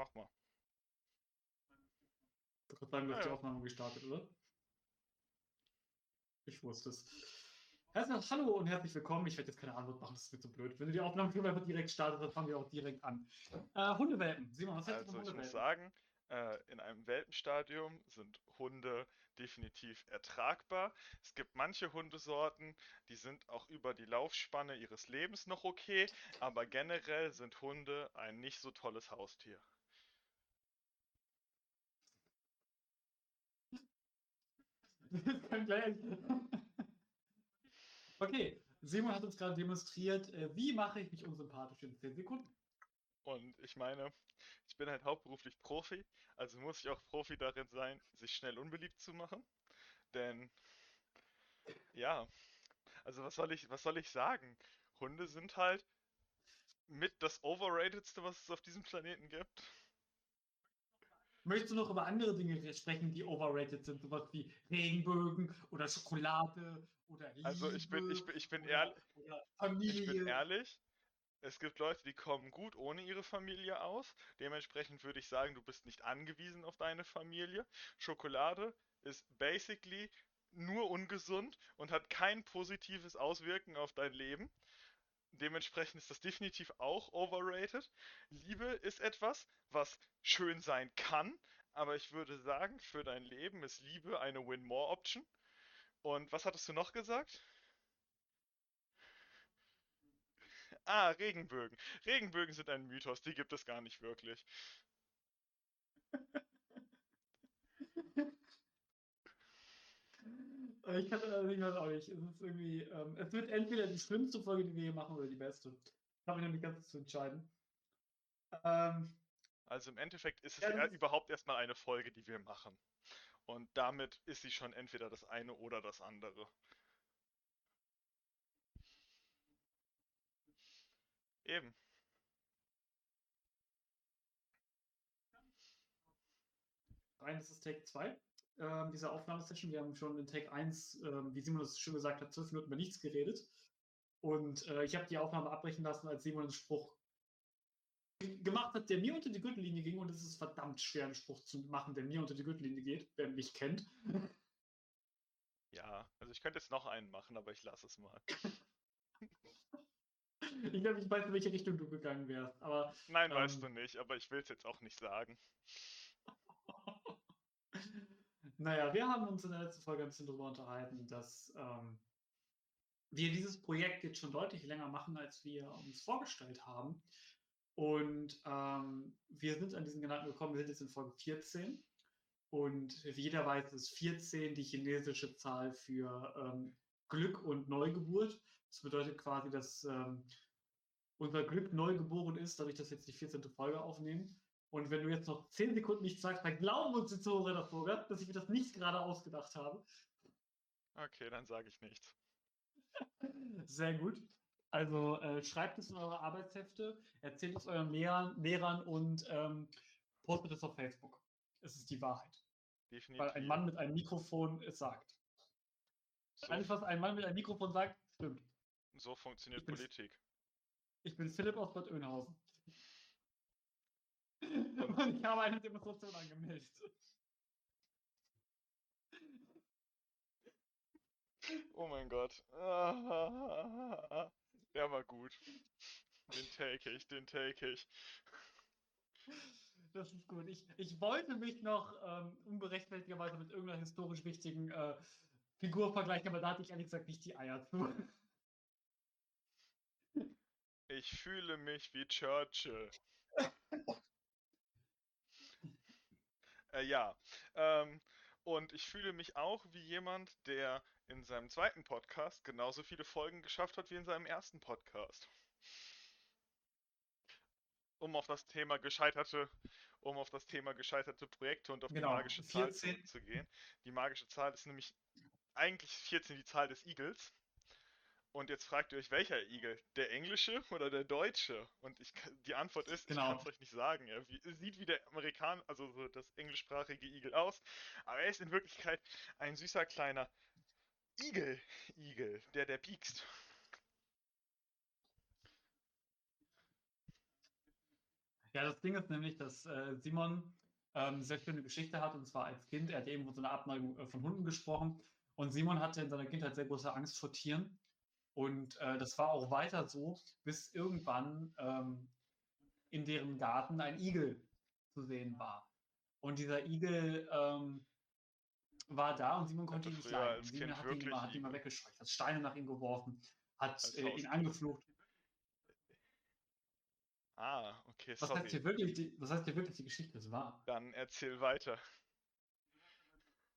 mach mal. Ich würde sagen, du hast Ja, die. Aufnahme gestartet, oder? Ich wusste es. Erstmal hallo und herzlich willkommen. Ich werde jetzt keine Antwort machen, das wird so blöd. Wenn du die Aufnahme einfach direkt startest, dann fangen wir auch direkt an. Äh, Hundewelpen. Simon, was hältst du Also von ich muss sagen, äh, in einem Welpenstadium sind Hunde definitiv ertragbar. Es gibt manche Hundesorten, die sind auch über die Laufspanne ihres Lebens noch okay, aber generell sind Hunde ein nicht so tolles Haustier. Das kann gleich. Okay, Simon hat uns gerade demonstriert, äh, wie mache ich mich unsympathisch in 10 Sekunden. Und ich meine, ich bin halt hauptberuflich Profi, also muss ich auch Profi darin sein, sich schnell unbeliebt zu machen. Denn ja, also was soll ich, was soll ich sagen? Hunde sind halt mit das Overratedste, was es auf diesem Planeten gibt. Möchtest du noch über andere Dinge sprechen, die overrated sind, sowas wie Regenbögen oder Schokolade oder Liebe Also ich bin, ich bin, ich bin ehrlich, ich bin ehrlich, es gibt Leute, die kommen gut ohne ihre Familie aus. Dementsprechend würde ich sagen, du bist nicht angewiesen auf deine Familie. Schokolade ist basically nur ungesund und hat kein positives Auswirken auf dein Leben. Dementsprechend ist das definitiv auch overrated. Liebe ist etwas, was schön sein kann, aber ich würde sagen, für dein Leben ist Liebe eine Win-More-Option. Und was hattest du noch gesagt? Ah, Regenbögen. Regenbögen sind ein Mythos, die gibt es gar nicht wirklich. Äh, Ich kann also ich weiß auch nicht. Es ist irgendwie, ähm, es wird entweder die schlimmste Folge, die wir hier machen, oder die beste. Ich habe mich nämlich ganz zu entscheiden. Ähm, Also im Endeffekt ist es ja, ist, überhaupt erstmal eine Folge, die wir machen. Und damit ist sie schon entweder das eine oder das andere. Eben. rein, das ist Take 2 ähm, dieser Aufnahmesession. Wir haben schon in Take 1, ähm, wie Simon das schon gesagt hat, zwölf Minuten über nichts geredet. Und äh, ich habe die Aufnahme abbrechen lassen, als Simon einen Spruch gemacht hat, der mir unter die Gürtellinie ging. Und es ist verdammt schwer, einen Spruch zu machen, der mir unter die Gürtellinie geht, wer mich kennt. Ja, also ich könnte jetzt noch einen machen, aber ich lasse es mal. Ich glaube, ich weiß, in welche Richtung du gegangen wärst. Aber Nein, weißt du ähm, nicht, aber ich will es jetzt auch nicht sagen. Naja, wir haben uns in der letzten Folge ein bisschen darüber unterhalten, dass ähm, wir dieses Projekt jetzt schon deutlich länger machen, als wir uns vorgestellt haben. Und ähm, wir sind an diesen Gedanken gekommen, wir sind jetzt in Folge 14. Und wie jeder weiß, ist 14 die chinesische Zahl für ähm, Glück und Neugeburt. Das bedeutet quasi, dass ähm, unser Glück neu geboren ist, dadurch, dass wir jetzt die 14. Folge aufnehmen. Und wenn du jetzt noch 10 Sekunden nicht sagst, dann glauben uns die Zuhörer das sogar, dass ich mir das nicht gerade ausgedacht habe. Okay, dann sage ich nichts. Sehr gut. Also äh, schreibt es in eure Arbeitshefte, erzählt es euren Lehrern, Lehrern und ähm, postet es auf Facebook. Es ist die Wahrheit. Weil ein Definitiv. Mann mit einem Mikrofon es sagt. So, Alles, was ein Mann mit einem Mikrofon sagt, stimmt. so funktioniert Ich bin, Politik. ich bin Philipp aus Bad Oeynhausen. Und ich habe eine Demonstration angemeldet. oh mein Gott. Der war gut. Den take ich, den take ich. Das ist gut. Ich, ich wollte mich noch ähm, unberechtigterweise mit irgendeiner historisch wichtigen äh, Figur vergleichen, aber da hatte ich ehrlich gesagt nicht die Eier zu. Ich fühle mich wie Churchill. Äh, ja. Ähm, und ich fühle mich auch wie jemand, der in seinem zweiten Podcast genauso viele Folgen geschafft hat wie in seinem ersten Podcast. Um auf das Thema gescheiterte, um auf das Thema gescheiterte Projekte und auf die Genau, magische Zahl 14. zurückzugehen. Die magische Zahl ist nämlich eigentlich 14 die Zahl des Igels. Und jetzt fragt ihr euch, welcher Igel? Der englische oder der deutsche? Und ich, die Antwort ist, ich kann es Genau. euch nicht sagen. Er sieht wie der Amerikaner, also so das englischsprachige Igel aus, aber er ist in Wirklichkeit ein süßer kleiner Igel, Igel, der der piekst. Ja, das Ding ist nämlich, dass äh, Simon ähm, sehr schöne Geschichte hat, und zwar als Kind. Er hat eben von so einer Abneigung äh, von Hunden gesprochen. Und Simon hatte in seiner Kindheit sehr große Angst vor Tieren. Und äh, das war auch weiter so, bis irgendwann ähm, in deren Garten ein Igel zu sehen war. Und dieser Igel ähm, war da und Simon konnte ihn nicht leiden. Simon hat ihn, immer, hat ihn mal weggescheucht, hat Steine nach ihm geworfen, hat äh, ihn angeflucht. Ah, okay, was sorry. Heißt hier wirklich die, was heißt hier wirklich die Geschichte ist wahr? Dann erzähl weiter.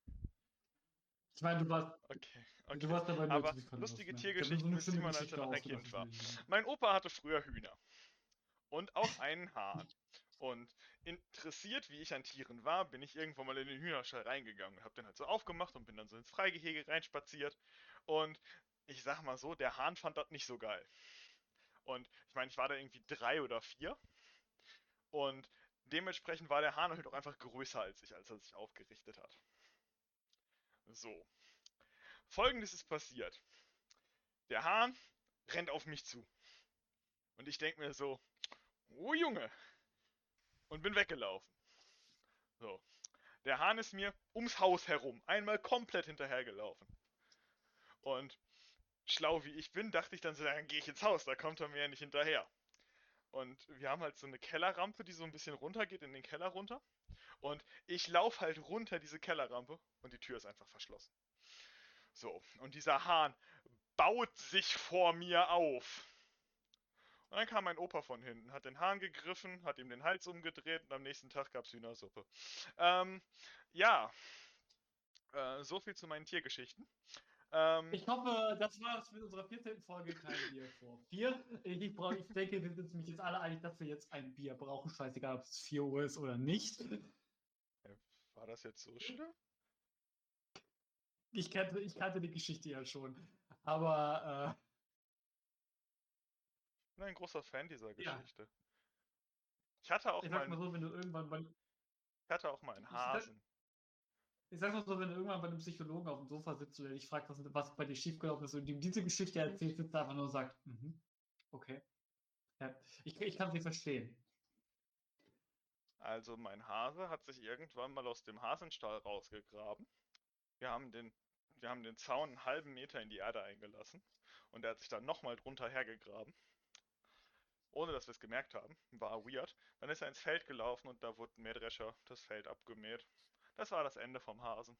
Ich meine, du warst. Okay, okay. Du warst dabei Aber lustige Tiergeschichten ist Simon, als er noch ein Kind war. Mein Opa hatte früher Hühner. Und auch einen Hahn. Und interessiert, wie ich an Tieren war, bin ich irgendwann mal in den Hühnerstall reingegangen. Hab den halt so aufgemacht und bin dann so ins Freigehege reinspaziert. Und ich sag mal so, der Hahn fand das nicht so geil. Und ich meine, ich war da irgendwie drei oder vier. Und dementsprechend war der Hahn halt auch einfach größer als ich, als er sich aufgerichtet hat. So. Folgendes ist passiert. Der Hahn rennt auf mich zu. Und ich denke mir so, oh Junge. Und bin weggelaufen. So. Der Hahn ist mir ums Haus herum einmal komplett hinterhergelaufen. Und schlau wie ich bin, dachte ich dann so, dann gehe ich ins Haus, da kommt er mir ja nicht hinterher. Und wir haben halt so eine Kellerrampe, die so ein bisschen runter geht in den Keller runter. Und ich laufe halt runter diese Kellerrampe und die Tür ist einfach verschlossen. So, und dieser Hahn baut sich vor mir auf. Und dann kam mein Opa von hinten, hat den Hahn gegriffen, hat ihm den Hals umgedreht und am nächsten Tag gab es Hühnersuppe. Ähm, ja, äh, so viel zu meinen Tiergeschichten. Ähm, ich hoffe, das war es mit unserer 14. Folge kein Bier vor. Vier. Ich, brauch, ich denke, wir sind mich jetzt alle einig, dass wir jetzt ein Bier brauchen. Scheißegal, ob es 4 Uhr ist oder nicht. War das jetzt so schlimm? Ich kannte, ich kannte die Geschichte ja schon. Aber. Äh, ich bin ein großer Fan dieser Geschichte. Ja. Ich hatte auch ich mal. Mal so, wenn du irgendwann bei, ich hatte auch mal einen Hasen. Ich sag mal so, wenn du irgendwann bei einem Psychologen auf dem Sofa sitzt und der dich fragt, was, was bei dir schiefgelaufen ist und ihm diese Geschichte erzählt, sitzt er einfach nur und sagt, mhm, okay. Ja, ich, ich kann sie verstehen. Also mein Hase hat sich irgendwann mal aus dem Hasenstall rausgegraben. Wir haben den, wir haben den Zaun einen halben Meter in die Erde eingelassen und er hat sich dann nochmal drunter hergegraben. Ohne dass wir es gemerkt haben. War weird. Dann ist er ins Feld gelaufen und da wurde ein Mähdrescher das Feld abgemäht. Das war das Ende vom Hasen.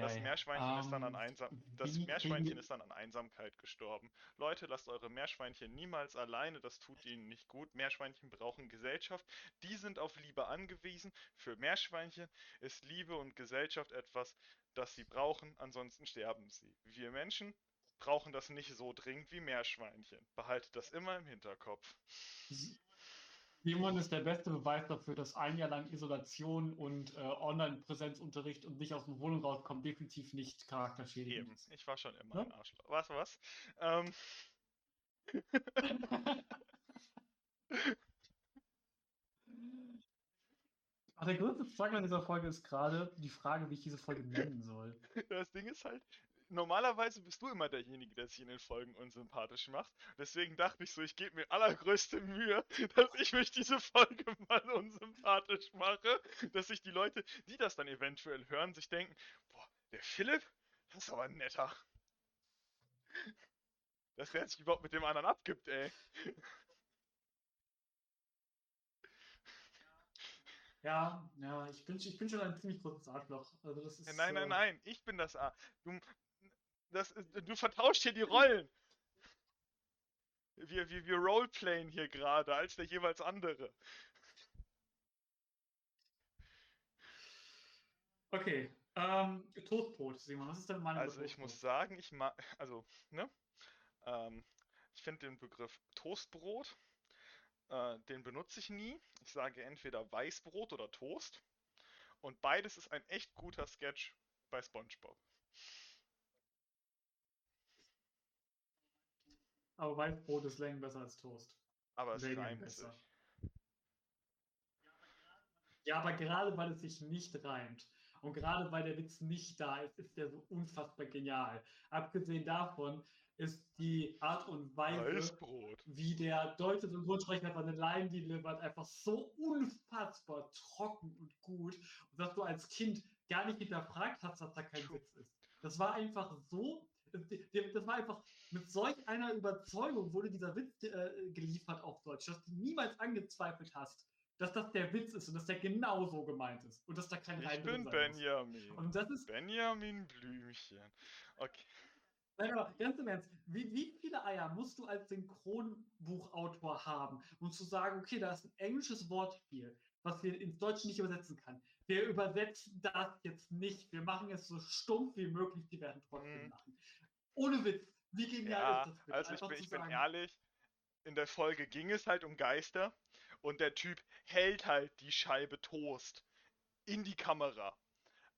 Das Meerschweinchen, um, ist dann an ähm, Einsam das Meerschweinchen ist dann an Einsamkeit gestorben. Leute, lasst eure Meerschweinchen niemals alleine, das tut ihnen nicht gut. Meerschweinchen brauchen Gesellschaft. Die sind auf Liebe angewiesen. Für Meerschweinchen ist Liebe und Gesellschaft etwas, das sie brauchen, ansonsten sterben sie. Wir Menschen brauchen das nicht so dringend wie Meerschweinchen. Behaltet das immer im Hinterkopf. Simon ist der beste Beweis dafür, dass ein Jahr lang Isolation und äh, Online-Präsenzunterricht und nicht aus der Wohnung rauskommen definitiv nicht charakterschädigend Eben. ist. Ich war schon immer ja? ein Arschloch. Was, was? Ähm. Ach, der größte Struggle in dieser Folge ist gerade die Frage, wie ich diese Folge nennen soll. Das Ding ist halt, normalerweise bist du immer derjenige, der sich in den Folgen unsympathisch macht. Deswegen dachte ich so, ich gebe mir allergrößte Mühe, dass ich mich diese Folge mal unsympathisch mache, dass sich die Leute, die das dann eventuell hören, sich denken, boah, der Philipp, das ist aber ein netter. Dass der sich überhaupt mit dem anderen abgibt, ey. Ja, ja, ich bin, ich bin schon ein ziemlich großes Arschloch. Also das ist, nein, nein, nein, ich bin das A. Du, das, du vertauscht hier die Rollen. Wir, wir, wir roleplayen hier gerade als der jeweils andere. Okay, ähm, Toastbrot, Simon, was ist denn meine Also ich muss sagen, ich mag, also, ne? Ähm, ich finde den Begriff Toastbrot, äh, den benutze ich nie. Ich sage entweder Weißbrot oder Toast. Und beides ist ein echt guter Sketch bei SpongeBob. Aber Weißbrot ist längst besser als Toast. Aber es reimt besser. sich. Ja, aber gerade weil es sich nicht reimt und gerade weil der Witz nicht da ist, ist der so unfassbar genial. Abgesehen davon ist die Art und Weise, Weißbrot. wie der deutsche Synchronsprecher seine Line delivert, einfach so unfassbar trocken und gut, dass du als Kind gar nicht hinterfragt hast, dass da kein Witz ist. Das war einfach so, das war einfach mit solch einer Überzeugung wurde dieser Witz äh, geliefert auf Deutsch, dass du niemals angezweifelt hast, dass das der Witz ist und dass der genau so gemeint ist und dass da kein Ich bin Benjamin. Und das ist Benjamin Blümchen. Okay. Nein, aber ganz im Ernst, wie, wie viele Eier musst du als Synchronbuchautor haben, um zu sagen, okay, da ist ein englisches Wortspiel, was wir ins Deutsche nicht übersetzen kann. Wir übersetzen das jetzt nicht. Wir machen es so stumpf wie möglich, die werden trotzdem Mhm. machen. Ohne Witz. Wie genial Ja, ist das also ich bin, ich bin ehrlich, in der Folge ging es halt um Geister und der Typ hält halt die Scheibe Toast in die Kamera.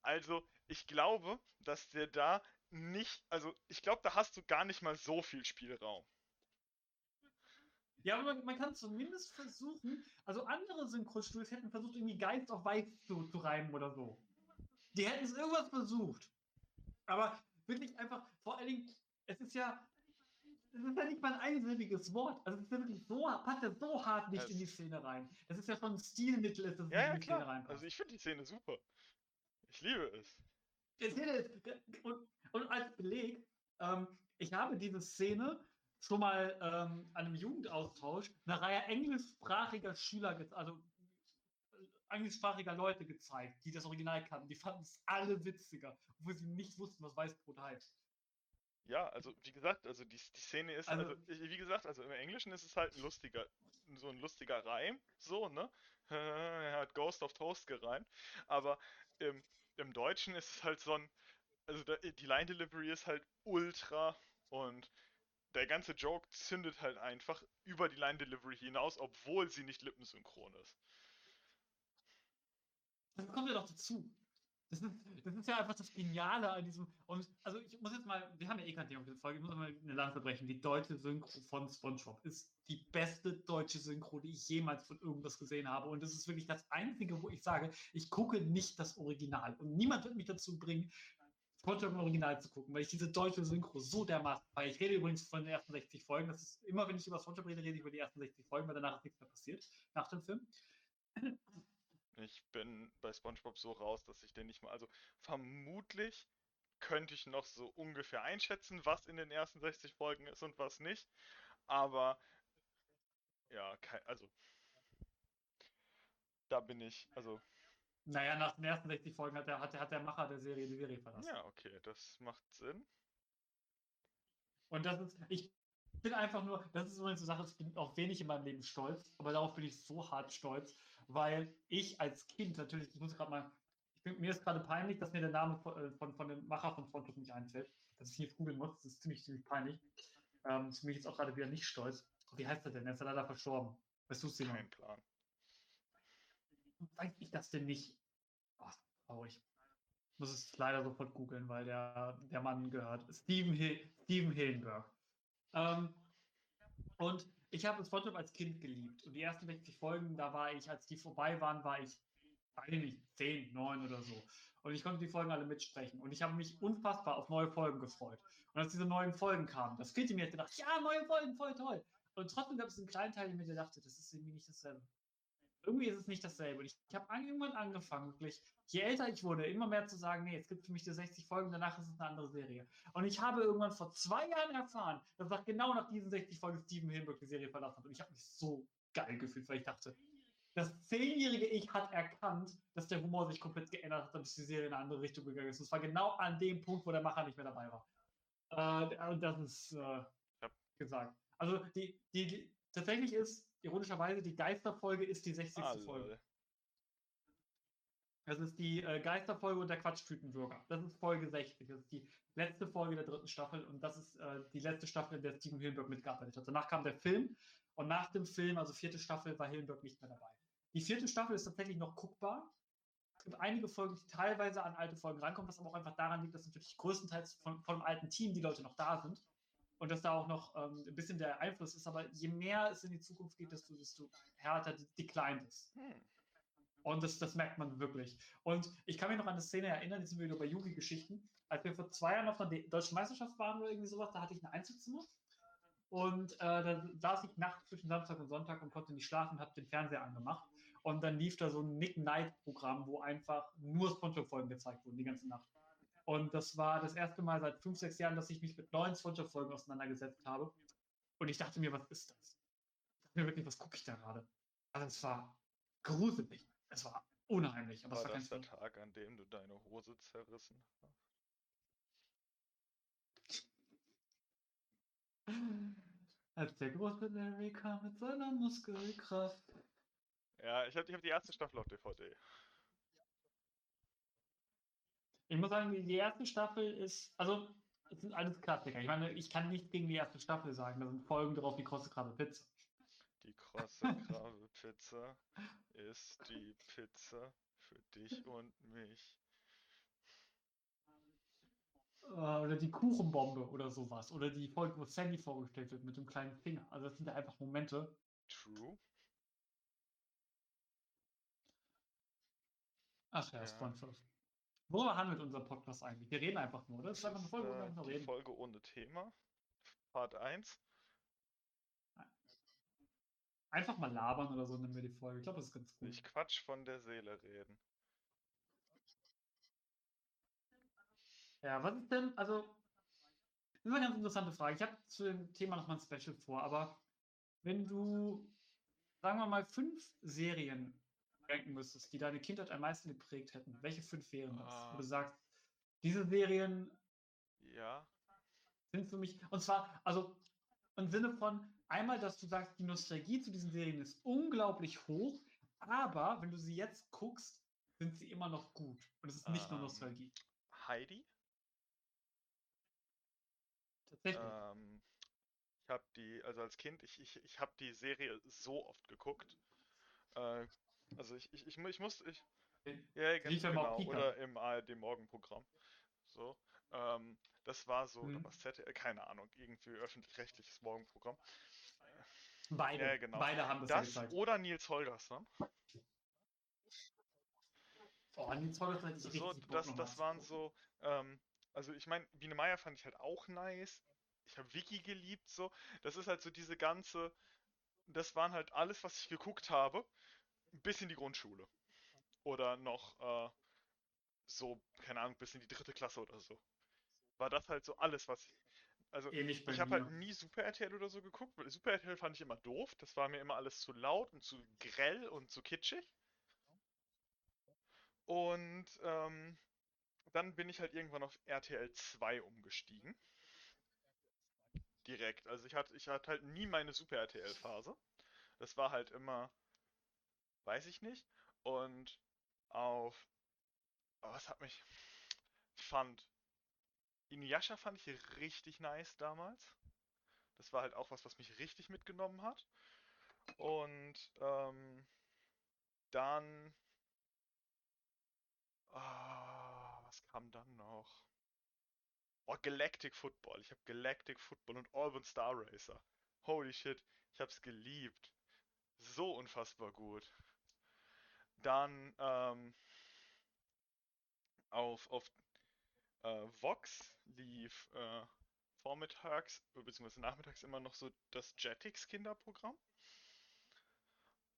Also ich glaube, dass der da nicht, also ich glaube, da hast du gar nicht mal so viel Spielraum. Ja, aber man, man kann zumindest versuchen, also andere Synchronstudios hätten versucht, irgendwie Geist auf Weiß zu, zu reimen oder so. Die hätten es irgendwas versucht. Aber wirklich einfach, vor allen Dingen, es ist ja, es ist ja nicht mal ein einsilbiges Wort. Also es ist ja wirklich so, passt ja so hart nicht Es- in die Szene rein. Es ist ja schon ein Stilmittel, ist, dass es Ja, ja, in die Szene klar. reinpasst. Also ich finde die Szene super. Ich liebe es. Die Szene ist, und, und als Beleg, ähm, ich habe diese Szene schon mal ähm, an einem Jugendaustausch einer Reihe englischsprachiger Schüler, also englischsprachiger Leute gezeigt, die das Original kannten. Die fanden es alle witziger, obwohl sie nicht wussten, was Weißbrot heißt. Ja, also wie gesagt, also die, die Szene ist, Also- also, wie gesagt, also im Englischen ist es halt ein lustiger, so ein lustiger Reim, so, ne? Er hat Ghost of Toast gereimt, aber im, im Deutschen ist es halt so ein, also da, die Line Delivery ist halt ultra und der ganze Joke zündet halt einfach über die Line Delivery hinaus, obwohl sie nicht lippensynchron ist. Das kommt ja noch dazu. Das ist, das ist ja einfach das Geniale an diesem. Und also ich muss jetzt mal, wir haben ja eh kein Thema für die Folge, ich muss mal eine Lanze brechen. Die deutsche Synchro von SpongeBob ist die beste deutsche Synchro, die ich jemals von irgendwas gesehen habe. Und das ist wirklich das Einzige, wo ich sage, ich gucke nicht das Original. Und niemand wird mich dazu bringen, SpongeBob im Original zu gucken, weil ich diese deutsche Synchro so dermaßen feiere. Ich rede übrigens von den ersten 60 Folgen. Das ist immer, wenn ich über SpongeBob rede, rede ich über die ersten 60 Folgen, weil danach ist nichts mehr passiert nach dem Film. Ich bin bei SpongeBob so raus, dass ich den nicht mal, also vermutlich könnte ich noch so ungefähr einschätzen, was in den ersten 60 Folgen ist und was nicht, aber ja, also da bin ich, also Naja, nach den ersten 60 Folgen hat der, hat der, hat der Macher der Serie die Serie verlassen. ja, okay, das macht Sinn. Und das ist, ich bin einfach nur, das ist übrigens eine Sache, ich bin auf wenig in meinem Leben stolz, aber darauf bin ich so hart stolz, weil ich als Kind natürlich, ich muss gerade mal, ich bin, mir ist gerade peinlich, dass mir der Name von, äh, von, von dem Macher von SpongeBob nicht einfällt, dass ich jetzt googeln muss, das ist ziemlich, ziemlich peinlich. Ähm, das bin ich jetzt auch gerade wieder nicht stolz. Wie heißt er denn? Er ist ja leider verstorben. Weißt du es, Simon? Kein Plan. weiß ich das denn nicht? Oh, traurig. Ich muss es leider sofort googeln, weil der, der Mann gehört. Steven, Hill, Steven Hillenberg. Ähm, und ich habe SpongeBob als Kind geliebt. Und die ersten 60 Folgen, da war ich, als die vorbei waren, war ich, weiß nicht, 10, 9 oder so. Und ich konnte die Folgen alle mitsprechen. Und ich habe mich unfassbar auf neue Folgen gefreut. Und als diese neuen Folgen kamen, das fehlte mir, ich gedacht, ja, neue Folgen, voll toll. Und trotzdem gab es einen kleinen Teil, in mir, der dachte, das ist irgendwie nicht dasselbe irgendwie ist es nicht dasselbe. Und ich, ich habe irgendwann angefangen, wirklich, je älter ich wurde, immer mehr zu sagen, nee, es gibt für mich die 60 Folgen, danach ist es eine andere Serie. Und ich habe irgendwann vor zwei Jahren erfahren, dass nach genau nach diesen 60 Folgen Steven Hillenburg die Serie verlassen hat. Und ich habe mich so geil gefühlt, weil ich dachte, das zehnjährige Ich hat erkannt, dass der Humor sich komplett geändert hat, dass die Serie in eine andere Richtung gegangen ist. Und es war genau an dem Punkt, wo der Macher nicht mehr dabei war. Äh, und das ist äh, Ja. gesagt. Also die, die, die, tatsächlich ist, ironischerweise, die Geisterfolge ist die 60. Ah, Folge. Das ist die äh, Geisterfolge und der Quatschtütenbürger. Das ist Folge 60. Das ist die letzte Folge der dritten Staffel und das ist äh, die letzte Staffel, in der Steven Hillenburg mitgearbeitet hat. Danach kam der Film und nach dem Film, also vierte Staffel, war Hillenburg nicht mehr dabei. Die vierte Staffel ist tatsächlich noch guckbar. Es gibt einige Folgen, die teilweise an alte Folgen rankommen, was aber auch einfach daran liegt, dass natürlich größtenteils von, von dem alten Team die Leute noch da sind und dass da auch noch ähm, ein bisschen der Einfluss ist. Aber je mehr es in die Zukunft geht, desto, desto härter declined es. Hm. Und das, das merkt man wirklich. Und ich kann mich noch an eine Szene erinnern, die sind wir wieder bei Yugi-Geschichten. Als wir vor zwei Jahren auf einer deutschen Meisterschaft waren oder irgendwie sowas, da hatte ich ein Einzelzimmer. Und äh, da saß ich nachts zwischen Samstag und Sonntag und konnte nicht schlafen, habe den Fernseher angemacht. Und dann lief da so ein Nick Knight-Programm, wo einfach nur Spongebob-Folgen gezeigt wurden, die ganze Nacht. Und das war das erste Mal seit fünf, sechs Jahren, dass ich mich mit neuen Spongebob-Folgen auseinandergesetzt habe. Und ich dachte mir, was ist das? Ich dachte mir wirklich, was gucke ich da gerade? Also es war gruselig. Es war unheimlich. Aber war, war das der Tag, an dem du deine Hose zerrissen hast? Als der große Larry kam mit seiner Muskelkraft. Ja, ich habe ich hab die erste Staffel auf DVD. Ich muss sagen, die erste Staffel ist, also, es sind alles Klassiker. Ich meine, ich kann nichts gegen die erste Staffel sagen. Da sind Folgen drauf wie krosse Krabbe Pizza. Die krosse Krabbe Pizza ist die Pizza für dich und mich. Äh, oder die Kuchenbombe oder sowas. Oder die Folge, wo Sandy vorgestellt wird mit dem kleinen Finger. Also das sind ja einfach Momente. True. Ach ja, ja. SpongeBob. Worüber handelt unser Podcast eigentlich? Wir reden einfach nur, oder? Das ist einfach eine Folge, wo wir einfach reden. Folge ohne Thema. Part 1. Einfach mal labern oder so nennen wir die Folge. Ich glaube, das ist ganz gut. Ich Quatsch von der Seele reden. Ja, was ist denn, also, das ist eine ganz interessante Frage. Ich habe zu dem Thema nochmal ein Special vor, aber wenn du, sagen wir mal, fünf Serien ranken müsstest, die deine Kindheit am meisten geprägt hätten, welche fünf wären das? Ah. Wo du ah. sagst, diese Serien ja. sind für mich, und zwar, also im Sinne von einmal, dass du sagst, die Nostalgie zu diesen Serien ist unglaublich hoch, aber wenn du sie jetzt guckst, sind sie immer noch gut. Und es ist nicht ähm, nur Nostalgie. Heidi? Tatsächlich. Ähm, ich habe die, also als Kind, ich, ich, ich habe die Serie so oft geguckt. Äh, also ich, ich, ich, ich muss, ich, ja, ganz genau, oder im ARD-Morgenprogramm. So, ähm, das war so, hm. was ZDF, keine Ahnung, irgendwie öffentlich-rechtliches Morgenprogramm. Beide, ja, genau. beide haben das, das ja gezeigt. Oder Nils Holgersson. Oh, Nils Holgersson ist so, das, das waren so, ähm, also ich meine, Biene Meier fand ich halt auch nice. Ich habe Wiki geliebt, so. Das ist halt so diese ganze, das waren halt alles, was ich geguckt habe, bis in die Grundschule. Oder noch, äh, so, keine Ahnung, bis in die dritte Klasse oder so. War das halt so alles, was ich. Also, ich habe halt nie Super RTL oder so geguckt, weil Super RTL fand ich immer doof. Das war mir immer alles zu laut und zu grell und zu kitschig. Und ähm, dann bin ich halt irgendwann auf RTL 2 umgestiegen. Direkt. Also ich hatte, ich hatte halt nie meine Super RTL-Phase. Das war halt immer, weiß ich nicht. Und auf, oh, was hat mich, ich fand, Inuyasha fand ich richtig nice damals. Das war halt auch was, was mich richtig mitgenommen hat. Und ähm, dann, oh, was kam dann noch? Oh, Galactic Football. Ich habe Galactic Football und Auburn Star Racer. Holy shit, ich hab's geliebt. So unfassbar gut. Dann ähm, auf, auf äh, Vox lief äh, vormittags bzw. nachmittags immer noch so das Jetix Kinderprogramm.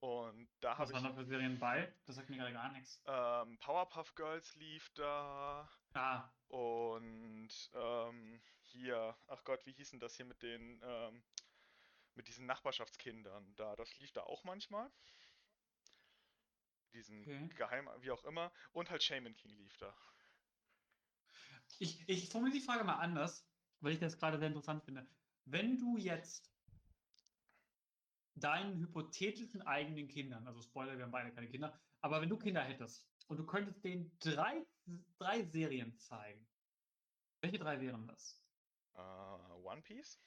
Und da habe ich. Was waren da für Serien bei? Das sagt mir gerade gar nichts. Ähm, Powerpuff Girls lief da. Ah. Und ähm, hier, ach Gott, wie hießen das hier mit den, ähm, mit diesen Nachbarschaftskindern da? Das lief da auch manchmal. Diesen okay. Geheim, wie auch immer. Und halt Shaman King lief da. Ich, ich formuliere die Frage mal anders, weil ich das gerade sehr interessant finde. Wenn du jetzt deinen hypothetischen eigenen Kindern, also Spoiler, wir haben beide keine Kinder, aber wenn du Kinder hättest und du könntest denen drei, drei Serien zeigen, welche drei wären das? Uh, One Piece?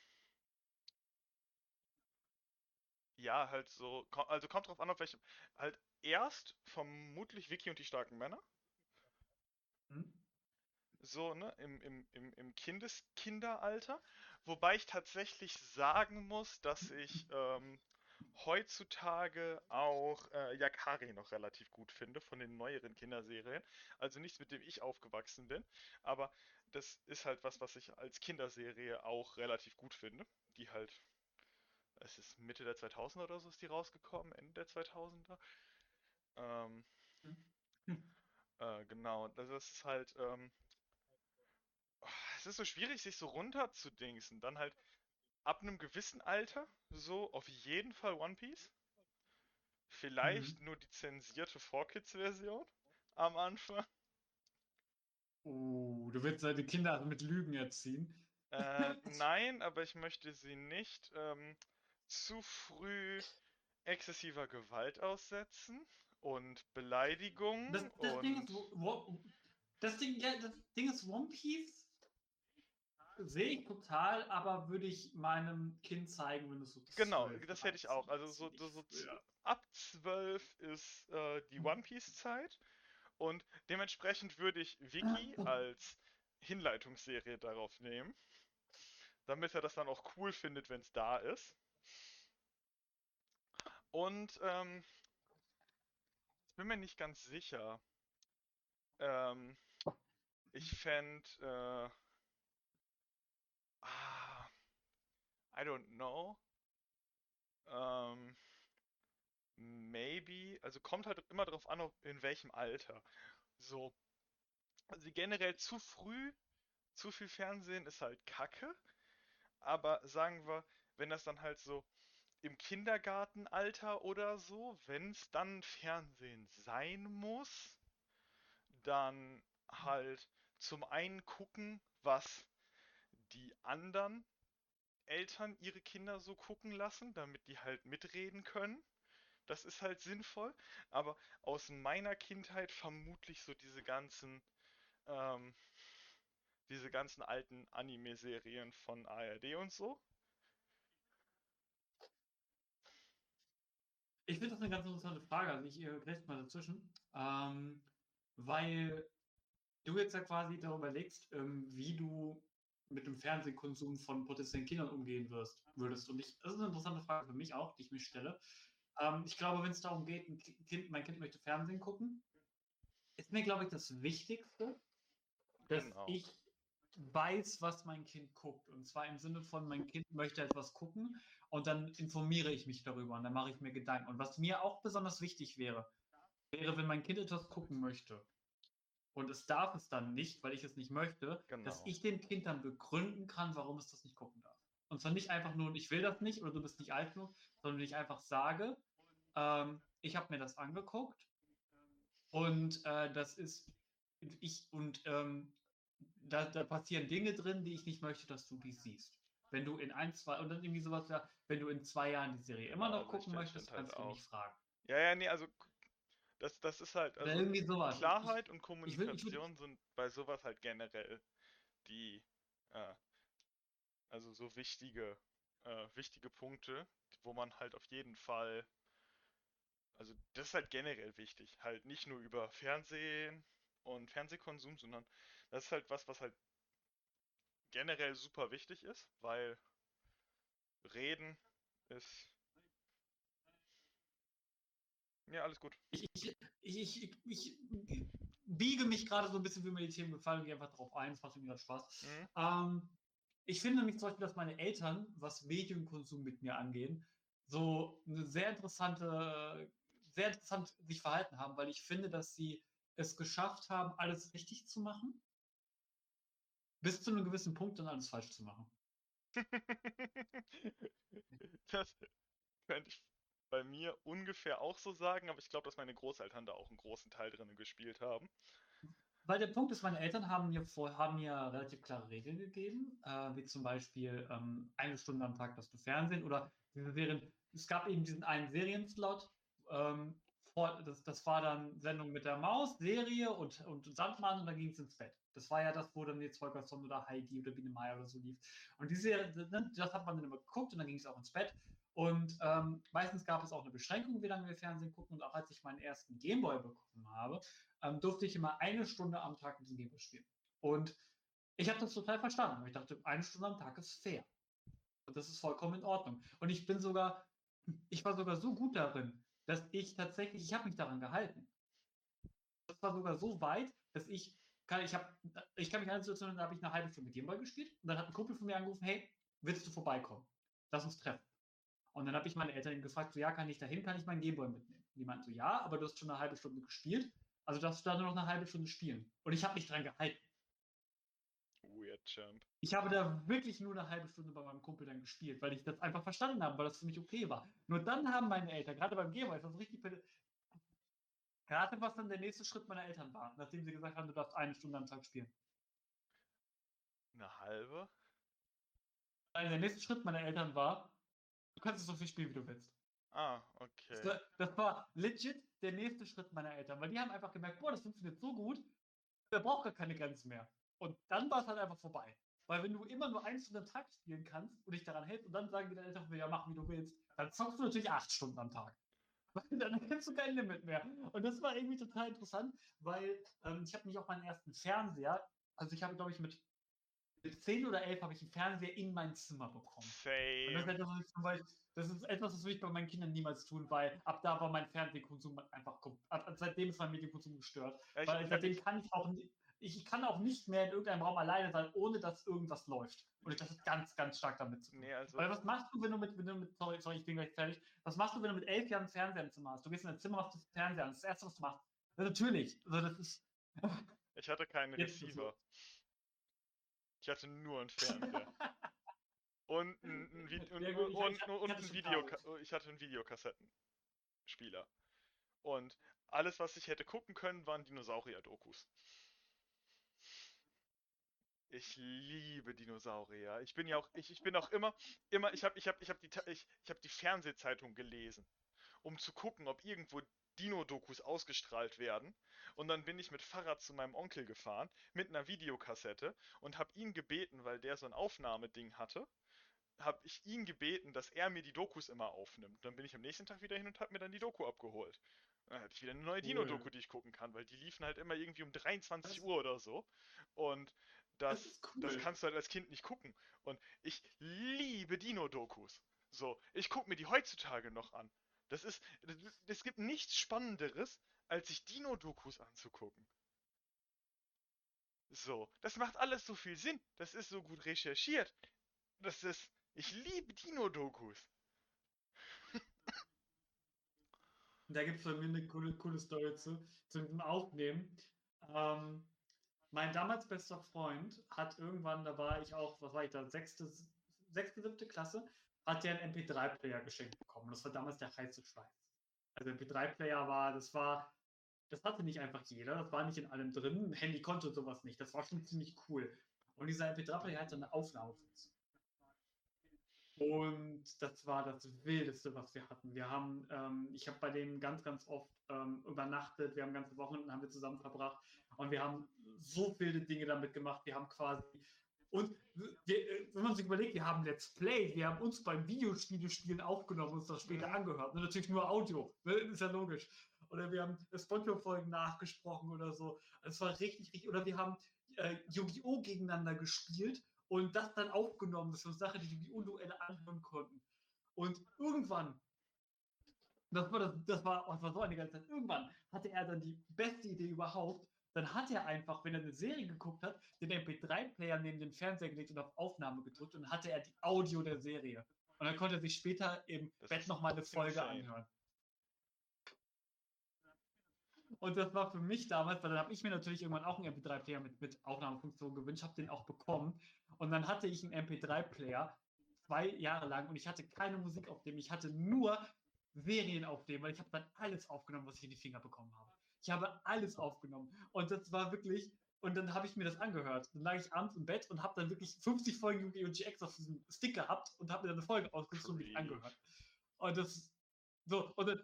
Ja, halt so, also kommt drauf an, auf welchem, halt erst vermutlich Vicky und die starken Männer. Hm? So, ne, im, im, im, im Kindeskinderalter. Wobei ich tatsächlich sagen muss, dass ich ähm, heutzutage auch äh, Yakari noch relativ gut finde von den neueren Kinderserien. Also nichts, mit dem ich aufgewachsen bin, aber das ist halt was, was ich als Kinderserie auch relativ gut finde. Die halt, es ist Mitte der 2000er oder so ist die rausgekommen, Ende der 2000er. Ähm, Hm. äh, genau, das ist halt, ähm, es ist so schwierig, sich so runterzudingsen. Dann halt ab einem gewissen Alter, so auf jeden Fall One Piece. Mhm. Vielleicht nur die zensierte 4Kids-Version am Anfang. Oh, du willst deine Kinder mit Lügen erziehen. Äh, nein, aber ich möchte sie nicht ähm, zu früh exzessiver Gewalt aussetzen und Das, Beleidigungen das Ding und ist, wo, das Ding, ja, das Ding ist One Piece sehe ich total, aber würde ich meinem Kind zeigen, wenn es so genau, 12, das hätte ich auch. 13 Also so, so, so früher. ab 12 ist äh, die One Piece-Zeit und dementsprechend würde ich Wiki als Hinleitungsserie darauf nehmen, damit er das dann auch cool findet, wenn es da ist. Und ähm, bin mir nicht ganz sicher. Ähm, ich fände, äh, ah, I don't know. Ähm, maybe, also kommt halt immer darauf an, in welchem Alter. So, also generell zu früh, zu viel Fernsehen ist halt Kacke. Aber sagen wir, wenn das dann halt so im Kindergartenalter oder so, wenn es dann Fernsehen sein muss, dann halt zum einen gucken, was die anderen Eltern ihre Kinder so gucken lassen, damit die halt mitreden können. Das ist halt sinnvoll. Aber aus meiner Kindheit vermutlich so diese ganzen, ähm, diese ganzen alten Anime-Serien von ARD und so. Ich finde das eine ganz interessante Frage. Also ich äh, grätsch mal dazwischen, ähm, weil du jetzt ja quasi darüber legst, ähm, wie du mit dem Fernsehkonsum von potenziellen Kindern umgehen wirst, würdest. Und ich, das ist eine interessante Frage für mich auch, die ich mir stelle. Ähm, ich glaube, wenn es darum geht, ein Kind, mein Kind möchte Fernsehen gucken, ist mir, glaube ich, das Wichtigste, dass Genau. ich weiß, was mein Kind guckt. Und zwar im Sinne von, mein Kind möchte etwas gucken und dann informiere ich mich darüber und dann mache ich mir Gedanken. Und was mir auch besonders wichtig wäre, wäre, wenn mein Kind etwas gucken möchte und es darf es dann nicht, weil ich es nicht möchte, dass Genau. ich dem Kind dann begründen kann, warum es das nicht gucken darf. Und zwar nicht einfach nur, ich will das nicht oder du bist nicht alt genug, sondern ich einfach sage, ähm, ich habe mir das angeguckt und äh, das ist, ich, und ähm, da, da passieren Dinge drin, die ich nicht möchte, dass du die siehst. Wenn du in ein, zwei, und dann irgendwie sowas, ja, wenn du in zwei Jahren die Serie immer noch ich, gucken ich möchtest, halt kannst du auch. mich fragen. Ja, ja, nee, also das, das ist halt, also irgendwie sowas. Ich, Klarheit und ich will, ich will, Kommunikation sind bei sowas halt generell die, äh, also so wichtige, äh, wichtige Punkte, wo man halt auf jeden Fall, also das ist halt generell wichtig, halt nicht nur über Fernsehen und Fernsehkonsum, sondern das ist halt was, was halt generell super wichtig ist, weil Reden ist, ja, alles gut. ich, ich, ich, ich, biege mich gerade so ein bisschen, wie mir die Themen gefallen, gehe einfach drauf ein, es macht mir gerade Spaß. Mhm, Ähm, ich finde nämlich zum Beispiel, dass meine Eltern, was Medienkonsum mit mir angehen, so eine sehr interessante, sehr interessant sich verhalten haben, weil ich finde, dass sie es geschafft haben, alles richtig zu machen, bis zu einem gewissen Punkt dann alles falsch zu machen. Das könnte ich bei mir ungefähr auch so sagen, aber ich glaube, dass meine Großeltern da auch einen großen Teil drin gespielt haben. Weil der Punkt ist, meine Eltern haben mir, vor, haben mir relativ klare Regeln gegeben, äh, wie zum Beispiel ähm, eine Stunde am Tag das du Fernsehen oder Serien. Es gab eben diesen einen Serienslot, ähm, das, das war dann Sendung mit der Maus, Serie und, und Sandmann und dann ging es ins Bett. Das war ja das, wo dann jetzt Volkerson oder Heidi oder Biene Meier oder so lief. Und diese, das hat man dann immer geguckt und dann ging es auch ins Bett. Und ähm, meistens gab es auch eine Beschränkung, wie lange wir Fernsehen gucken. Und auch als ich meinen ersten Gameboy bekommen habe, ähm, durfte ich immer eine Stunde am Tag mit dem Gameboy spielen. Und ich habe das total verstanden. Ich dachte, eine Stunde am Tag ist fair. Und das ist vollkommen in Ordnung. Und ich bin sogar ich war sogar so gut darin, dass ich tatsächlich, ich habe mich daran gehalten. Das war sogar so weit, dass ich kann, ich habe, ich kann mich an Situation, da habe ich eine halbe Stunde Gameboy gespielt und dann hat ein Kumpel von mir angerufen, hey, willst du vorbeikommen? Lass uns treffen. Und dann habe ich meine Eltern gefragt, so ja, kann ich dahin, kann ich meinen Gameboy mitnehmen? Die meinten so, ja, aber du hast schon eine halbe Stunde gespielt, also darfst du da nur noch eine halbe Stunde spielen. Und ich habe mich dran gehalten. Weird Champ. Ich habe da wirklich nur eine halbe Stunde bei meinem Kumpel dann gespielt, weil ich das einfach verstanden habe, weil das für mich okay war. Nur dann haben meine Eltern, gerade beim Gameboy, ist das richtig Rate, was dann der nächste Schritt meiner Eltern war, nachdem sie gesagt haben, du darfst eine Stunde am Tag spielen. Eine halbe? Also der nächste Schritt meiner Eltern war, du kannst so viel spielen, wie du willst. Ah, okay. Das, das war legit der nächste Schritt meiner Eltern, weil die haben einfach gemerkt, boah, das funktioniert so gut, der braucht gar keine Grenzen mehr. Und dann war es halt einfach vorbei. Weil wenn du immer nur eine Stunde am Tag spielen kannst und dich daran hältst und dann sagen die deine Eltern, ja, mach wie du willst, dann zockst du natürlich acht Stunden am Tag. dann hättest du kein Limit mehr. Und das war irgendwie total interessant, weil ähm, ich habe mich auch meinen ersten Fernseher, also ich habe, glaube ich, mit, mit 10 oder 11 habe ich einen Fernseher in mein Zimmer bekommen. Same. Und das, ist etwas, das ist etwas, das will ich bei meinen Kindern niemals tun, weil ab da war mein Fernsehkonsum einfach, ab, seitdem ist mein Medienkonsum gestört. Ja, weil seitdem kann ich auch nicht, ich kann auch nicht mehr in irgendeinem Raum alleine sein, ohne dass irgendwas läuft. Und das ist ganz, ganz stark damit zu tun. Nee, also Weil was machst du, wenn du mit, wenn du mit sorry, sorry, ich bin gleich fertig. Was machst du, wenn du mit elf Jahren Fernseher im Zimmer hast? Du gehst in dein Zimmer, machst du Fernseher an. Das ist das Erste, was du machst. Ja, natürlich. Also das ist. Ich hatte keinen Receiver. Ich hatte nur einen Fernseher. und ein, ein, und, und, ich, und, und ein Video, ich hatte einen Videokassettenspieler. Und alles, was ich hätte gucken können, waren Dinosaurier-Dokus. Ich liebe Dinosaurier. Ich bin ja auch, ich, ich bin auch immer, immer, ich habe ich hab, ich hab die, ich, ich hab die Fernsehzeitung gelesen, um zu gucken, ob irgendwo Dino-Dokus ausgestrahlt werden. Und dann bin ich mit Fahrrad zu meinem Onkel gefahren, mit einer Videokassette und habe ihn gebeten, weil der so ein Aufnahmeding hatte, habe ich ihn gebeten, dass er mir die Dokus immer aufnimmt. Dann bin ich am nächsten Tag wieder hin und habe mir dann die Doku abgeholt. Dann hatte ich wieder eine neue Dino-Doku, die ich gucken kann, weil die liefen halt immer irgendwie um 23 Uhr oder so. Und das, das, cool. das, kannst du halt als Kind nicht gucken. Und ich liebe Dino-Dokus. So, ich gucke mir die heutzutage noch an. Das ist, es gibt nichts Spannenderes, als sich Dino-Dokus anzugucken. So, das macht alles so viel Sinn. Das ist so gut recherchiert. Das ist, ich liebe Dino-Dokus. da gibt es bei mir eine coole, coole Story zu, zu dem Aufnehmen. Ähm, mein damals bester Freund hat irgendwann, da war ich auch, was war ich da, sechste, sechste siebte Klasse, hat der einen MP3-Player geschenkt bekommen. Das war damals der heiße Scheiß. Also MP3-Player war, das war, das hatte nicht einfach jeder, das war nicht in allem drin. Handy konnte sowas nicht. Das war schon ziemlich cool. Und dieser MP3-Player hatte eine Aufnahmefunktion. Und das war das Wildeste, was wir hatten. Wir haben, ähm, ich habe bei dem ganz, ganz oft ähm, übernachtet. Wir haben ganze Wochen haben wir zusammen verbracht und wir haben so viele Dinge damit gemacht. Wir haben quasi und wir, äh, wenn man sich überlegt, wir haben Let's Play, wir haben uns beim Videospielen aufgenommen und uns das später angehört. Und natürlich nur Audio, ne? ist ja logisch. Oder wir haben Spongebob-Folgen nachgesprochen oder so. Es war richtig, richtig. Oder wir haben äh, Yu-Gi-Oh! gegeneinander gespielt und das dann aufgenommen. Das ist eine Sache, die die Duelle anhören konnten. Und irgendwann, das war, das, das, war, das war so eine ganze Zeit, irgendwann hatte er dann die beste Idee überhaupt. Dann hat er einfach, wenn er eine Serie geguckt hat, den MP3-Player neben den Fernseher gelegt und auf Aufnahme gedrückt und dann hatte er die Audio der Serie. Und dann konnte er sich später im das Bett nochmal eine Folge insane. anhören. Und das war für mich damals, weil dann habe ich mir natürlich irgendwann auch einen MP3-Player mit, mit Aufnahmefunktion gewünscht, habe den auch bekommen. Und dann hatte ich einen MP3-Player zwei Jahre lang und ich hatte keine Musik auf dem, ich hatte nur Serien auf dem, weil ich habe dann alles aufgenommen, was ich in die Finger bekommen habe. Ich habe alles aufgenommen und das war wirklich, und dann habe ich mir das angehört. Dann lag ich abends im Bett und habe dann wirklich 50 Folgen Yu-Gi-Oh! GX auf diesem Stick gehabt und habe mir dann eine Folge ausgesucht und mich angehört. Und das, so, und dann,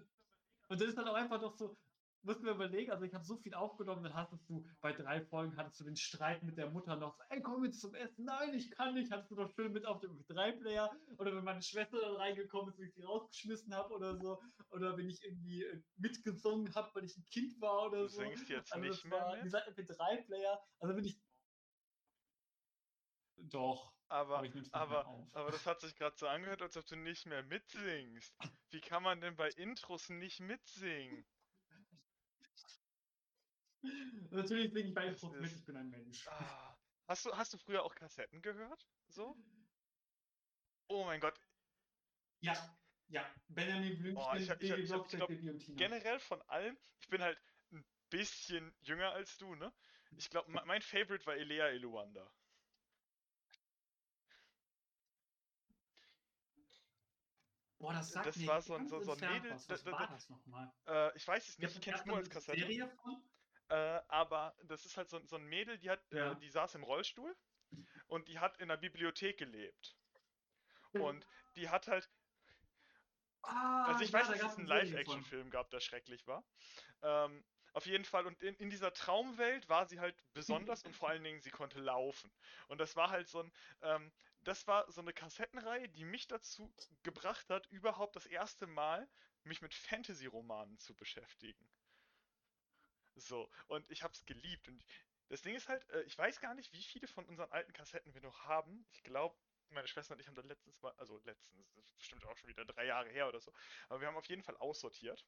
und dann ist dann auch einfach doch so, muss mir überlegen, also ich habe so viel aufgenommen, dann hattest du bei drei Folgen hattest du den Streit mit der Mutter noch, so, ey, komm jetzt zum Essen, nein, ich kann nicht, hattest du doch schön mit auf dem 3-Player oder wenn meine Schwester dann reingekommen ist, wie ich sie rausgeschmissen habe oder so, oder wenn ich irgendwie äh, mitgesungen habe, weil ich ein Kind war oder du so. Du singst jetzt also nicht mehr war, Dieser MP3-Player, also wenn ich doch, Aber, Aber aber das hat sich gerade so angehört, als ob du nicht mehr mitsingst. Wie kann man denn bei Intros nicht mitsingen? Natürlich singe ich bei Das Intros mit, ich bin ein Mensch. Ah. Hast du, hast du früher auch Kassetten gehört? So? Oh mein Gott, Ja, ja. Benjamin Blümchen, Oh, ich hab- ich hab- ich ich glaub, generell von allem, ich bin halt ein bisschen jünger als du, ne? Ich glaube, mein Favorite war Elea Eluanda. Boah, das sagt das mir war so ein- so- so ein Mädel- was. war da- das nochmal? Äh, ich weiß es nicht, ich kenn's gab's nur als Kassette. Serie von? Äh, aber das ist halt so, so ein Mädel, die hat, Ja. äh, die saß im Rollstuhl und die hat in der Bibliothek gelebt. Und die hat halt, Ah, also ich ja, weiß, da dass es einen. Live-Action-Film gab, der schrecklich war. Ähm, auf jeden Fall, und in, in dieser Traumwelt war sie halt besonders und vor allen Dingen, sie konnte laufen. Und das war halt so ein, ähm, das war so eine Kassettenreihe, die mich dazu gebracht hat, überhaupt das erste Mal mich mit Fantasy-Romanen zu beschäftigen. So, und ich hab's geliebt. Und das Ding ist halt, äh, ich weiß gar nicht, wie viele von unseren alten Kassetten wir noch haben. Ich glaube, meine Schwester und ich haben das letztens mal, also letztens, das ist bestimmt auch schon wieder drei Jahre her oder so. Aber wir haben auf jeden Fall aussortiert.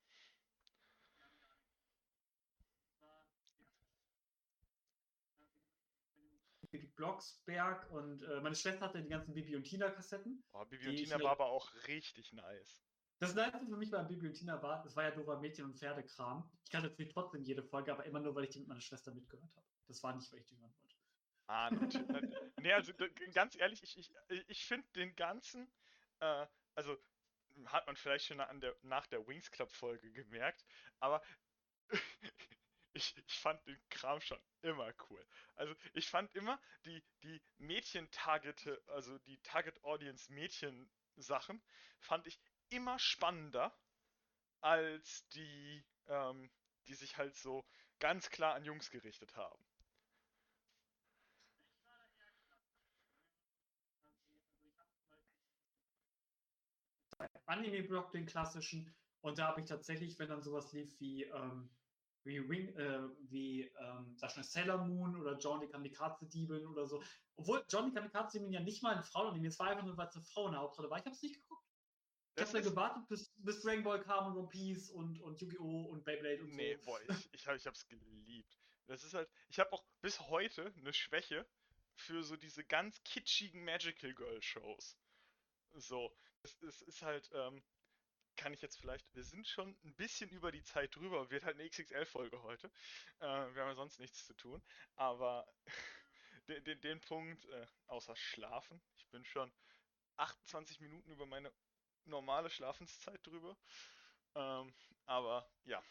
Blocksberg und äh, meine Schwester hatte die ganzen Bibi und Tina Kassetten. Oh, Bibi und Tina war aber auch richtig nice. Das Letzte für mich bei Bibi und Tina war, das war ja Dora Mädchen und Pferdekram. Ich kannte natürlich trotzdem jede Folge, aber immer nur, weil ich die mit meiner Schwester mitgehört habe. Das war nicht, weil ich die hören wollte. Ah, natürlich. nee, also ganz ehrlich, ich, ich, ich finde den ganzen, äh, also hat man vielleicht schon der, nach der Wings Club Folge gemerkt, aber ich, ich fand den Kram schon immer cool. Also ich fand immer die, die Mädchen-Targete, also die Target Audience Mädchen-Sachen, fand ich immer spannender als die, ähm, die sich halt so ganz klar an Jungs gerichtet haben. Anime-Block, den klassischen. Und da habe ich tatsächlich, wenn dann sowas lief wie, ähm, wie, Wing, äh, wie ähm, sag Sailor Moon oder John die Kamikaze-Diebin oder so. Obwohl John die Kamikaze-Diebin ja nicht mal ein Frauenanime, es war einfach nur, weil es eine Frau in der Hauptrolle war. Ich habe es nicht geguckt. Ich habe dann gewartet, bis, bis Dragon Ball kam und One Piece und, und Yu-Gi-Oh! und Beyblade und Nee, so. boah, ich, ich, hab, ich hab's geliebt. Das ist halt, ich habe auch bis heute eine Schwäche für so diese ganz kitschigen Magical Girl Shows. So, es, es ist halt, ähm, kann ich jetzt vielleicht, wir sind schon ein bisschen über die Zeit drüber, wird halt eine XXL-Folge heute. Äh, wir haben ja sonst nichts zu tun, aber den, den, den Punkt, äh, außer Schlafen, ich bin schon 28 Minuten über meine normale Schlafenszeit drüber. Ähm, aber ja.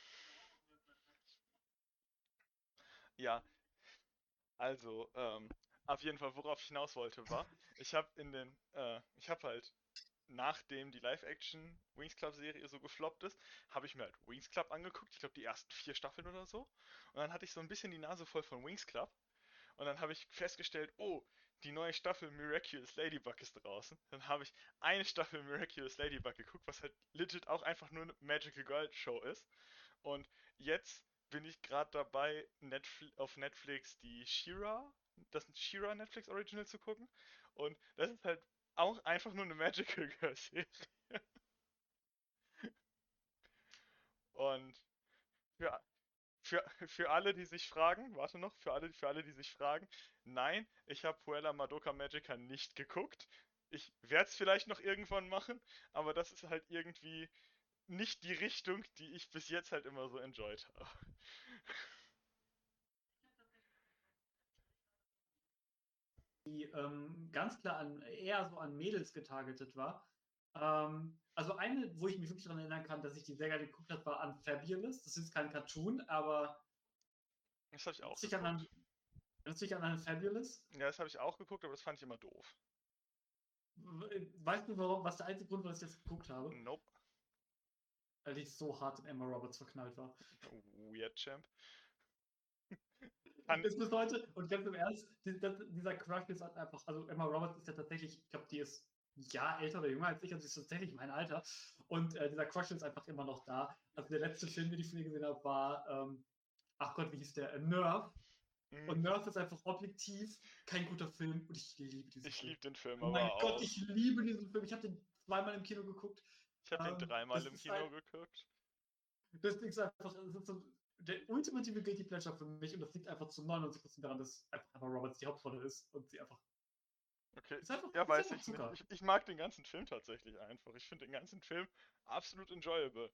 Ja, also, ähm, auf jeden Fall, worauf ich hinaus wollte, war, ich habe in den, äh, ich habe halt, nachdem die Live-Action Wings Club-Serie so gefloppt ist, habe ich mir halt Wings Club angeguckt, ich glaube die ersten vier Staffeln oder so. Und dann hatte ich so ein bisschen die Nase voll von Wings Club. Und dann habe ich festgestellt, oh, die neue Staffel Miraculous Ladybug ist draußen. Dann habe ich eine Staffel Miraculous Ladybug geguckt, was halt legit auch einfach nur eine Magical Girl Show ist. Und jetzt bin ich gerade dabei, Netfl auf Netflix die She-Ra, das She-Ra Netflix Original zu gucken. Und das ist halt auch einfach nur eine Magical Girl Serie. Und für, für, für alle, die sich fragen, warte noch, für alle, für alle, die sich fragen, nein, ich habe Puella Madoka Magica nicht geguckt. Ich werde es vielleicht noch irgendwann machen, aber das ist halt irgendwie nicht die Richtung, die ich bis jetzt halt immer so enjoyed habe. die ähm, ganz klar an, eher so an Mädels getargetet war. Ähm, also eine, wo ich mich wirklich daran erinnern kann, dass ich die sehr gerne geguckt habe, war an Fabulous. Das ist kein Cartoon, aber Das habe ich auch dich an, geguckt. erinnerst du dich an Fabulous? Ja, das habe ich auch geguckt, aber das fand ich immer doof. Weißt du, warum, was der einzige Grund war, dass ich das geguckt habe? Nope. Weil ich so hart in Emma Roberts verknallt war. Weird Champ. Kann, Bis heute, und ganz im Ernst, dieser Crush ist halt einfach, also Emma Roberts ist ja tatsächlich, ich glaube, die ist Jahr älter oder jünger als ich, also sie ist tatsächlich mein Alter. Und äh, dieser Crush ist einfach immer noch da. Also der letzte Film, den ich von ihr gesehen habe, war, ähm, ach Gott, wie hieß der? Äh, Nerve. Mhm. Und Nerf ist einfach objektiv kein guter Film und ich liebe diesen Ich Film. liebe den Film Oh aber mein auch. Gott, ich liebe diesen Film. Ich habe den zweimal im Kino geguckt. Ich habe den ähm, dreimal das im Kino halt- geguckt. Das ist einfach, es ist so der ultimative Guilty Pleasure für mich und das liegt einfach zu 99% daran, dass einfach Roberts die Hauptrolle ist und sie einfach, Okay. einfach, Ja, weiß ich nicht. Ich, ich mag den ganzen Film tatsächlich einfach. Ich finde den ganzen Film absolut enjoyable.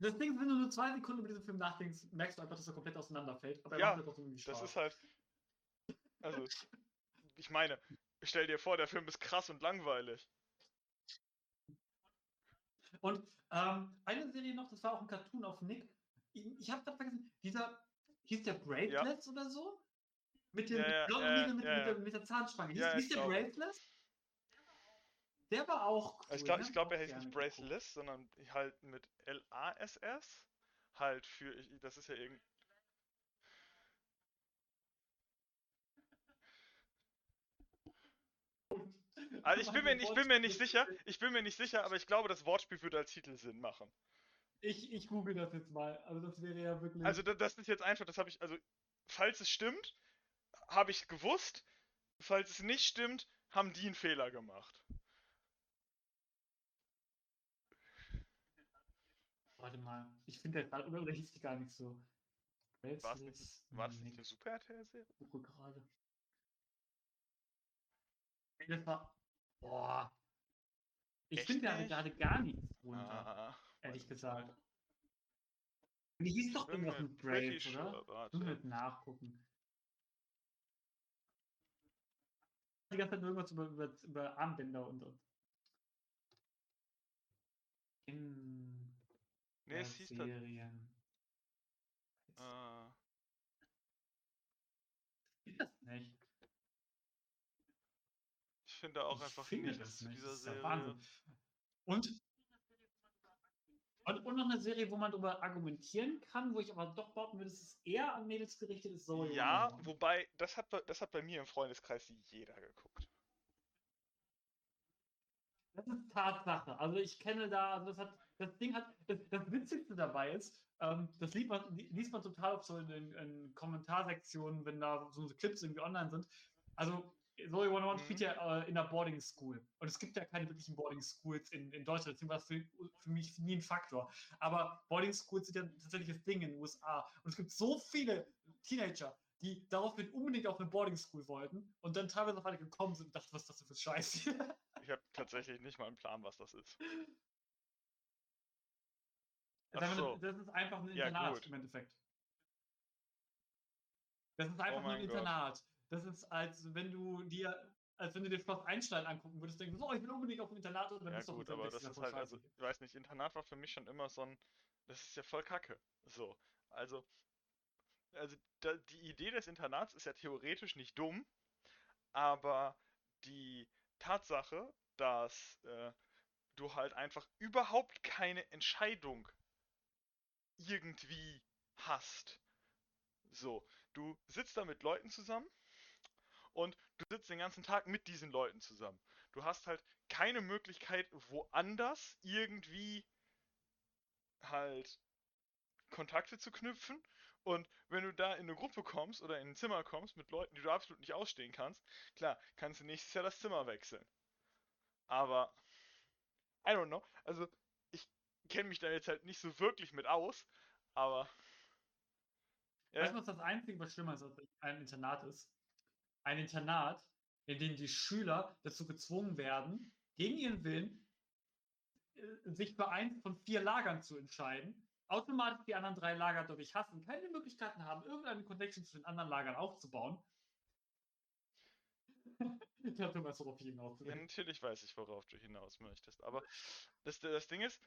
Das Ding ist, wenn du nur zwei Sekunden über diesen Film nachdenkst, merkst du einfach, dass er komplett auseinanderfällt. Aber er Ja. Das ist halt. Also, ich meine, stell dir vor, der Film ist krass und langweilig. Und ähm, eine Serie noch, das war auch ein Cartoon auf Nick. Ich, ich habe gerade vergessen, dieser, hieß der Bracelets oder so? Mit dem Ja, blauen ja, mit, ja, mit, mit der Zahnstange. Hieß, hieß der glaub. Bracelets? Der war auch cool. ich glaube, ne? ich glaub, er gerne nicht. Braceless, sondern halt mit L-A-S-S. Halt für. Ich, das ist ja irgend. Also ich bin mir, ich bin mir nicht sicher, ich bin mir nicht sicher, aber ich glaube, das Wortspiel würde als Titel Sinn machen. Ich, ich google das jetzt mal. Also das wäre ja wirklich. Also da- das ist jetzt einfach, das habe ich, also falls es stimmt, habe ich gewusst. Falls es nicht stimmt, haben die einen Fehler gemacht. Warte mal. Ich finde der gerade, oder, oder hieß die gar nicht so. War es nicht, war das nicht eine Super RTL-Serie? gucke gerade. Das war. Boah. Ich finde da gerade gar nichts drunter. Ah, ehrlich gesagt. Die hieß doch irgendwas mit Brave, oder? Du mit nachgucken. Die ganze Zeit nur irgendwas über, über, über Armbänder und. und. In Nee, es hieß Serien. äh, Ist das nicht? ich finde auch Ich einfach finde nichts das zu nicht. dieser Das Serie. Wahnsinn. Und, und, und noch eine Serie, wo man darüber argumentieren kann, wo ich aber doch behaupten würde, es ist eher an Mädels gerichtet, ist Zoe Ja, 101. wobei, das hat, bei- das hat bei mir im Freundeskreis jeder geguckt. Das ist Tatsache. Also ich kenne da, also das hat, das Ding hat, das, das Witzigste dabei ist, ähm, das liest man, li- liest man total auf so in, in Kommentarsektionen, wenn da so Clips irgendwie online sind. Also Zoe 101 spielt Mhm. ja äh, in der Boarding School. Und es gibt ja keine wirklichen Boarding Schools in, in Deutschland, deswegen war das für, für mich nie ein Faktor. Aber Boarding Schools sind ja tatsächlich das Ding in den USA. Und es gibt so viele Teenager, die daraufhin unbedingt auf eine Boarding School wollten und dann teilweise auf eine gekommen sind und dachten, was ist das denn für Scheiß hier? Ich habe tatsächlich nicht mal einen Plan, was das ist. Das, Ach ist so. einfach- das ist einfach ein Ja, Internat gut. im Endeffekt. Das ist einfach nur ein Oh mein Gott. Das ist, als wenn du dir, als wenn du dir Schloss Einstein angucken würdest, denkst du, oh, ich will unbedingt auf ein Internat und dann Ja bist gut, dem aber das ist halt, also, ich weiß nicht, Internat war für mich schon immer so ein, das ist ja voll kacke. So, also, also da, die Idee des Internats ist ja theoretisch nicht dumm, aber die Tatsache, dass äh, du halt einfach überhaupt keine Entscheidung irgendwie hast. So, du sitzt da mit Leuten zusammen und du sitzt den ganzen Tag mit diesen Leuten zusammen. Du hast halt keine Möglichkeit, woanders irgendwie halt Kontakte zu knüpfen. Und wenn du da in eine Gruppe kommst oder in ein Zimmer kommst mit Leuten, die du absolut nicht ausstehen kannst, klar, kannst du nächstes Jahr das Zimmer wechseln. Aber, I don't know. Also, ich kenne mich da jetzt halt nicht so wirklich mit aus, aber. Ja, Weißt du, was das Einzige, was schlimmer ist als ein Internat ist? Ein Internat, in dem die Schüler dazu gezwungen werden, gegen ihren Willen, äh, sich für eins von vier Lagern zu entscheiden, automatisch die anderen drei Lager dadurch hassen, keine Möglichkeiten haben, irgendeine Connection zu den anderen Lagern aufzubauen. ich du weißt, worauf hinaus Ja, natürlich weiß ich, worauf du hinaus möchtest. Aber das, das Ding ist,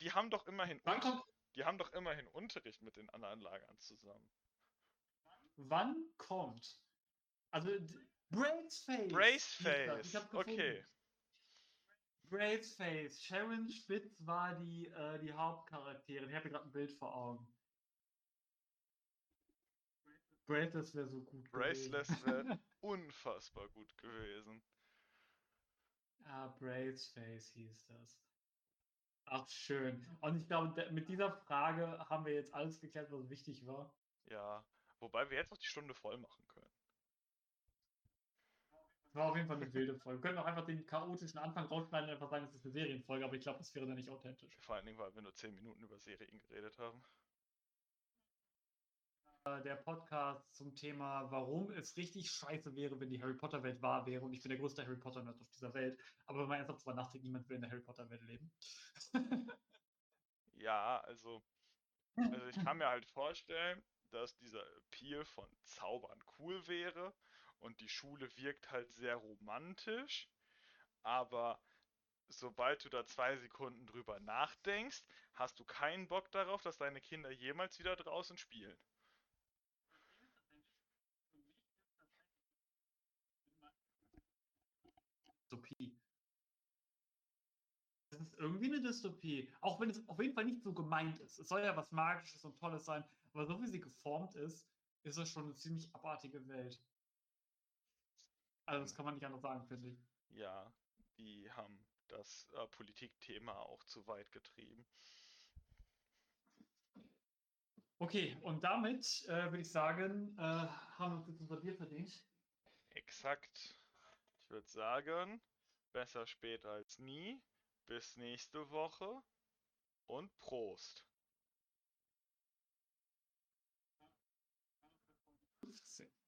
die haben doch immerhin, kommt, die haben doch immerhin Unterricht mit den anderen Lagern zusammen. wann kommt? Also, Braceface. Braceface, okay. Braceface. Sharon Spitz war die, äh, die Hauptcharakterin. Ich habe hier gerade ein Bild vor Augen. Braceless wäre so gut Braceless gewesen. wäre unfassbar gut gewesen. ah, Braceface hieß das. Ach, schön. Und ich glaube, mit dieser Frage haben wir jetzt alles geklärt, was wichtig war. Ja, Wobei wir jetzt noch die Stunde voll machen können. War auf jeden Fall eine wilde Folge. Wir können auch einfach den chaotischen Anfang rausschneiden und einfach sagen, es ist eine Serienfolge, aber ich glaube, das wäre dann nicht authentisch. Vor allen Dingen, weil wir nur 10 Minuten über Serien geredet haben. Äh, der Podcast zum Thema, warum es richtig scheiße wäre, wenn die Harry Potter Welt wahr wäre. Und ich bin der größte Harry Potter Nerd auf dieser Welt. Aber wenn man ernsthaft drüber nachdenkt, niemand will in der Harry Potter Welt leben. ja, also, also ich kann mir halt vorstellen, dass dieser Appeal von Zaubern cool wäre und die Schule wirkt halt sehr romantisch, aber sobald du da zwei Sekunden drüber nachdenkst, hast du keinen Bock darauf, dass deine Kinder jemals wieder draußen spielen. Dystopie. Das ist irgendwie eine Dystopie. Auch wenn es auf jeden Fall nicht so gemeint ist. Es soll ja was Magisches und Tolles sein, aber so wie sie geformt ist, ist es schon eine ziemlich abartige Welt. Also das kann man nicht anders sagen, finde ich. Ja, die haben das äh, Politikthema auch zu weit getrieben. Okay, und damit äh, würde ich sagen, äh, haben wir uns jetzt unser Bier verdient. Exakt. Ich würde sagen, besser spät als nie. Bis nächste Woche und Prost. 15.